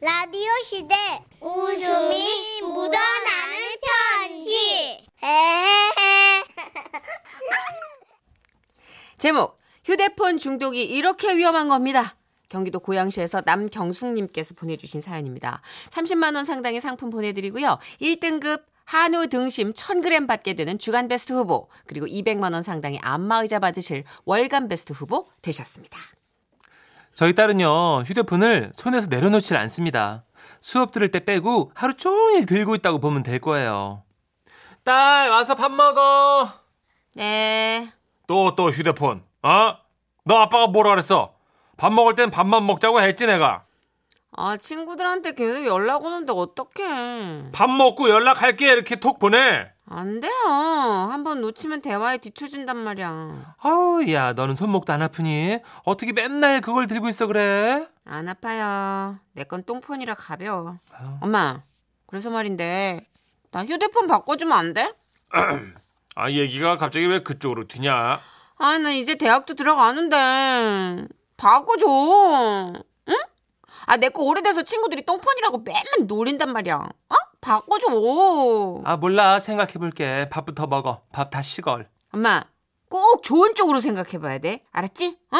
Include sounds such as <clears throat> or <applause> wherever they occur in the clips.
라디오 시대 웃음이 묻어나는 편지 <laughs> 제목 휴대폰 중독이 이렇게 위험한 겁니다. 경기도 고양시에서 남경숙님께서 보내주신 사연입니다. 30만 원 상당의 상품 보내드리고요. 1등급 한우 등심 1000g 받게 되는 주간 베스트 후보 그리고 200만 원 상당의 안마의자 받으실 월간 베스트 후보 되셨습니다. 저희 딸은요, 휴대폰을 손에서 내려놓질 않습니다. 수업 들을 때 빼고 하루 종일 들고 있다고 보면 될 거예요. 딸, 와서 밥 먹어. 네. 또, 또 휴대폰. 어? 너 아빠가 뭐라 그랬어? 밥 먹을 땐 밥만 먹자고 했지, 내가. 아 친구들한테 계속 연락 오는데 어떡해. 밥 먹고 연락할게. 이렇게 톡 보내. 안 돼요. 한번 놓치면 대화에 뒤처진단 말이야. 아우, 야, 너는 손목도 안 아프니? 어떻게 맨날 그걸 들고 있어 그래? 안 아파요. 내 건 똥폰이라 가벼워. 엄마, 그래서 말인데 나 휴대폰 바꿔주면 안 돼? <clears throat> 아, 얘기가 갑자기 왜 그쪽으로 튀냐? 아, 나 이제 대학도 들어가는데 바꿔줘. 응? 아, 내 거 오래돼서 친구들이 똥폰이라고 맨날 노린단 말이야. 어? 바꿔줘. 아, 몰라. 생각해볼게. 밥부터 먹어. 밥 다 식얼. 엄마, 꼭 좋은 쪽으로 생각해봐야 돼. 알았지? 어?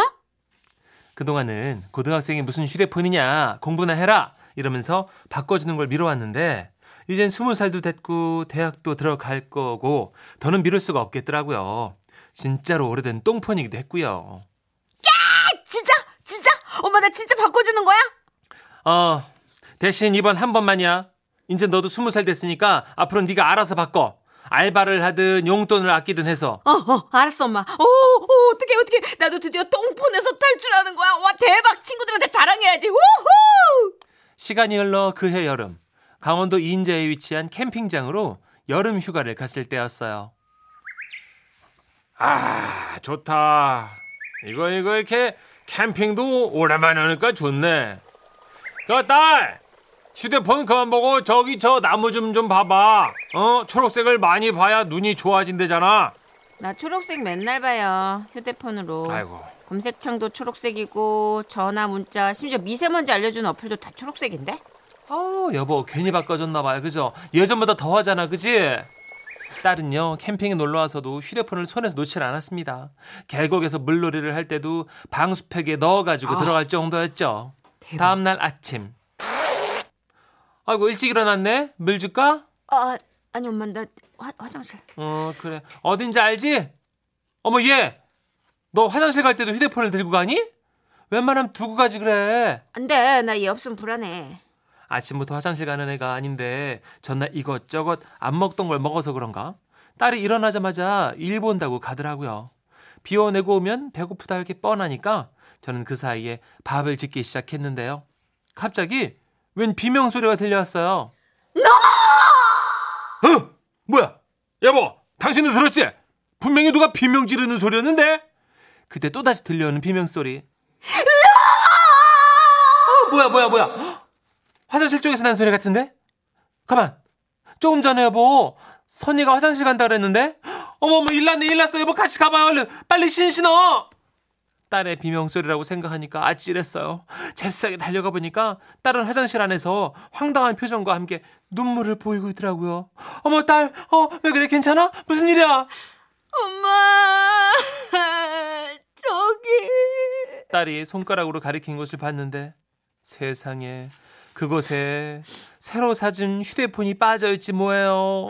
그동안은 고등학생이 무슨 휴대폰이냐, 공부나 해라! 이러면서 바꿔주는 걸 미뤄왔는데, 이젠 스무 살도 됐고, 대학도 들어갈 거고, 더는 미룰 수가 없겠더라고요. 진짜로 오래된 똥폰이기도 했고요. 진짜? 진짜? 엄마, 나 진짜 바꿔주는 거야? 어, 대신 이번 한 번만이야. 이제 너도 스무 살 됐으니까 앞으로 네가 알아서 바꿔. 알바를 하든 용돈을 아끼든 해서. 어, 어, 알았어, 엄마. 오, 오, 어떡해, 어떡해. 나도 드디어 똥폰에서 탈출하는 거야. 와, 대박. 친구들한테 자랑해야지. 우후! 시간이 흘러 그해 여름. 강원도 인제에 위치한 캠핑장으로 여름 휴가를 갔을 때였어요. 아, 좋다. 이거, 이거, 이렇게 캠핑도 오랜만에 하니까 좋네. 그, 딸! 휴대폰 그만 보고 저기 저 나무 좀 좀 봐봐. 어? 초록색을 많이 봐야 눈이 좋아진대잖아. 나 초록색 맨날 봐요. 휴대폰으로. 아이고. 검색창도 초록색이고, 전화, 문자, 심지어 미세먼지 알려주는 어플도 다 초록색인데? 아, 여보, 괜히 바꿔줬나 봐요. 그죠? 예전보다 더 하잖아. 그지? 딸은요, 캠핑에 놀러 와서도 휴대폰을 손에서 놓질 않았습니다. 계곡에서 물놀이를 할 때도 방수팩에 넣어가지고 아. 들어갈 정도였죠. 다음날 아침. 아이고, 일찍 일어났네? 물 줄까? 아, 아니, 엄마, 나 화, 화장실. 어, 그래. 어딘지 알지? 어머, 얘! 너 화장실 갈 때도 휴대폰을 들고 가니? 웬만하면 두고 가지 그래. 안 돼. 나 얘 없으면 불안해. 아침부터 화장실 가는 애가 아닌데 전날 이것저것 안 먹던 걸 먹어서 그런가? 딸이 일어나자마자 일 본다고 가더라고요. 비워 내고 오면 배고프다 이렇게 뻔하니까 저는 그 사이에 밥을 짓기 시작했는데요. 갑자기 웬 비명 소리가 들려왔어요. 어? 뭐야? 여보, 당신은 들었지? 분명히 누가 비명 지르는 소리였는데? 그때 또다시 들려오는 비명 소리. 어, 뭐야 뭐야 뭐야? 헉! 화장실 쪽에서 난 소리 같은데? 가만. 조금 전에 여보 선이가 화장실 간다 그랬는데? 어머머 일났네 일났어 여보 같이 가봐요 얼른 빨리 신 신어. 딸의 비명 소리라고 생각하니까 아찔했어요. 잽싸게 달려가 보니까 딸은 화장실 안에서 황당한 표정과 함께 눈물을 보이고 있더라고요. 어머 딸, 어 왜 그래 괜찮아? 무슨 일이야? 엄마, 저기. 딸이 손가락으로 가리킨 곳을 봤는데 세상에 그곳에 새로 사준 휴대폰이 빠져 있지 뭐예요.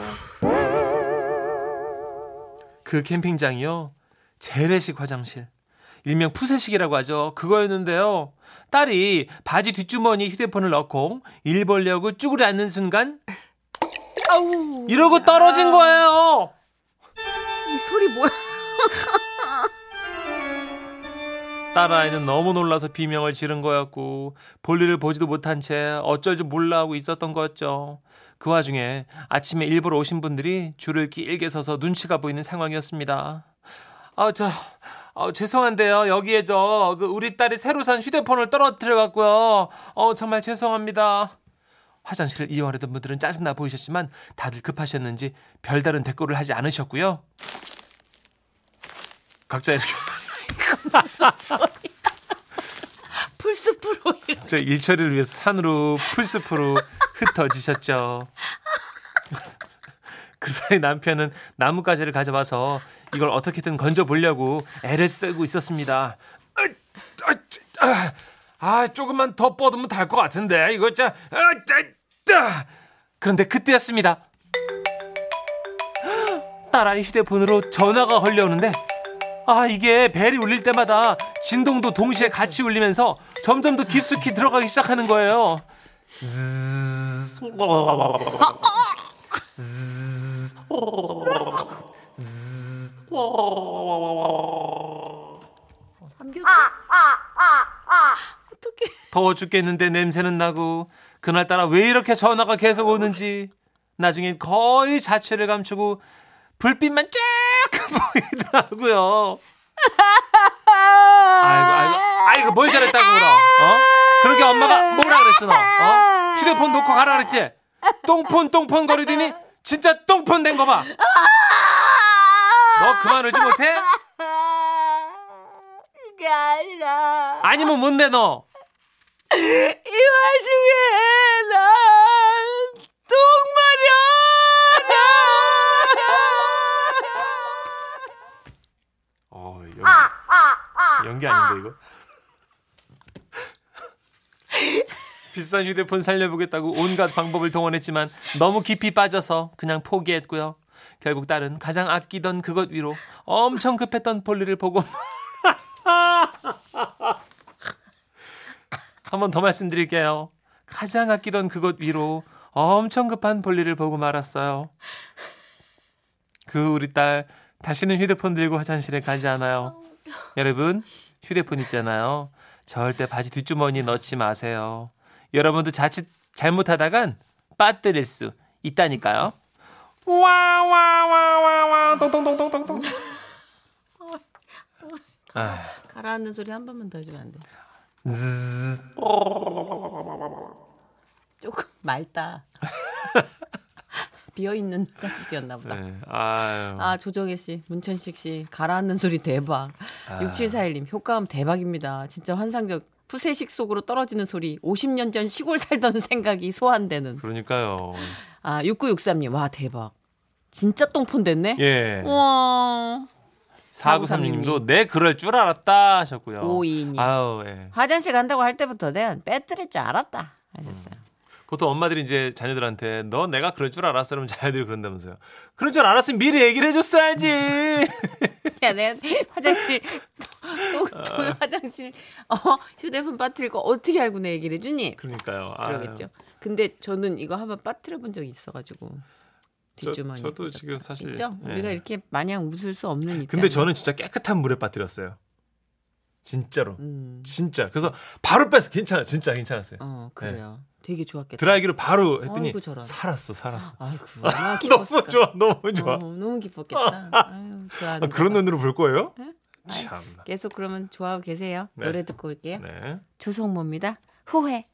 그 캠핑장이요. 재래식 화장실. 일명 푸세식이라고 하죠. 그거였는데요. 딸이 바지 뒷주머니 휴대폰을 넣고 일 보려고 쭈그려 앉는 순간 아우. 이러고 떨어진 거예요. 이 소리 뭐야? 딸아이는 너무 놀라서 비명을 지른 거였고 볼일을 보지도 못한 채 어쩔 줄 몰라 하고 있었던 거였죠. 그 와중에 아침에 일부러 오신 분들이 줄을 길게 서서 눈치가 보이는 상황이었습니다. 아, 저, 아, 죄송한데요. 여기에 저, 그 우리 딸이 새로 산 휴대폰을 떨어뜨려 갖고요. 어, 정말 죄송합니다. 화장실을 이용하려던 분들은 짜증나 보이셨지만 다들 급하셨는지 별다른 대꾸를 하지 않으셨고요. 각자 이렇게 <laughs> 풀숲으로. 저 일처리를 위해서 산으로 풀숲으로 <laughs> 흩어지셨죠. 그 사이 남편은 나뭇가지를 가져와서 이걸 어떻게든 건져 보려고 애를 쓰고 있었습니다. 아, 아, 아, 조금만 더 뻗으면 달 것 같은데 이거 자, 아, 짜, 짜. 그런데 그때였습니다. 딸아이 휴대폰으로 전화가 걸려오는데 아 이게 벨이 울릴 때마다 진동도 동시에 같이 울리면서 점점 더 깊숙이 들어가기 시작하는 거예요. <laughs> <laughs> 잠겼어. 어떡해. 더워 죽겠는데 냄새는 나고 그날따라 왜 이렇게 전화가 계속 오는지 나중엔 거의 자취를 감추고 불빛만 쫙 보이더라고요. 아이고 아이고 아이고 뭘 잘했다고 울어? 어? 그러게 엄마가 뭐라 그랬어 너? 어? 휴대폰 놓고 가라 그랬지? 똥폰 똥폰 거리더니 진짜 똥폰 된 거 봐. 너 그만 울지 못해? 그게 아니라 아니면 뭔데 너? 이 와중에 난 똥마려. 어, 연기, 연기 아닌데 이거? 비싼 휴대폰 살려보겠다고 온갖 방법을 동원했지만 너무 깊이 빠져서 그냥 포기했고요. 결국 딸은 가장 아끼던 그것 위로 엄청 급했던 볼일을 보고 <laughs> 한 번 더 말씀드릴게요. 가장 아끼던 그것 위로 엄청 급한 볼일을 보고 말았어요. 그 우리 딸 다시는 휴대폰 들고 화장실에 가지 않아요. 여러분 휴대폰 있잖아요. 절대 바지 뒷주머니에 넣지 마세요. 여러분도 자칫 잘못하다간 빠뜨릴 수 있다니까요. 와와와와와 똥똥똥똥똥똥. 아, 가라앉는 소리 한 번만 더 해주면 안 돼? 조금 맑다. <laughs> 비어 있는 화장실이었나 보다. 네. 아 조정혜 씨, 문천식 씨 가라앉는 소리 대박. 아. 6741님 효과음 대박입니다. 진짜 환상적. 푸세식 속으로 떨어지는 소리. 50년 전 시골 살던 <laughs> 생각이 소환되는. 그러니까요. 아 6963님 와 대박. 진짜 똥폰 됐네. 예. 와. 4936님도 내 그럴 줄 알았다 하셨고요. 52님. 아유, 예. 화장실 간다고 할 때부터 내가 빼뜨릴 줄 알았다 하셨어요. 보통 엄마들이 이제 자녀들한테 너 내가 그럴 줄 알았어 그러면 자녀들이 그런다면서요. 그럴 줄 알았으면 미리 얘기를 해줬어야지. <laughs> 야, 내가 화장실 똥, 아. 똥 화장실 어 휴대폰 빠뜨릴 거 어떻게 알고 내 얘기를 해주니? 그러니까요. 그러겠죠. 근데 저는 이거 한번 빠뜨려 본 적이 있어가지고 저, 뒷주머니. 저 도 지금 사실 있죠? 예. 우리가 이렇게 마냥 웃을 수 없는 입장. 근데 저는 진짜 깨끗한 물에 빠뜨렸어요. 진짜로. 음, 진짜. 그래서 바로 뺐어. 괜찮아. 진짜 괜찮았어요. 어 그래요. 되게 좋았겠다. 드라이기로 바로 했더니 아이고. 살았어. 살았어. <laughs> 아이고 기뻤을까. <laughs> 너무 좋아. 너무 좋아. 어, 너무 기뻤겠다. 아유, 아, 그런. 눈으로 볼 거예요? 네? 참나. 계속 그러면 좋아하고 계세요. 네. 노래 듣고 올게요. 네. 조성모입니다. 후회.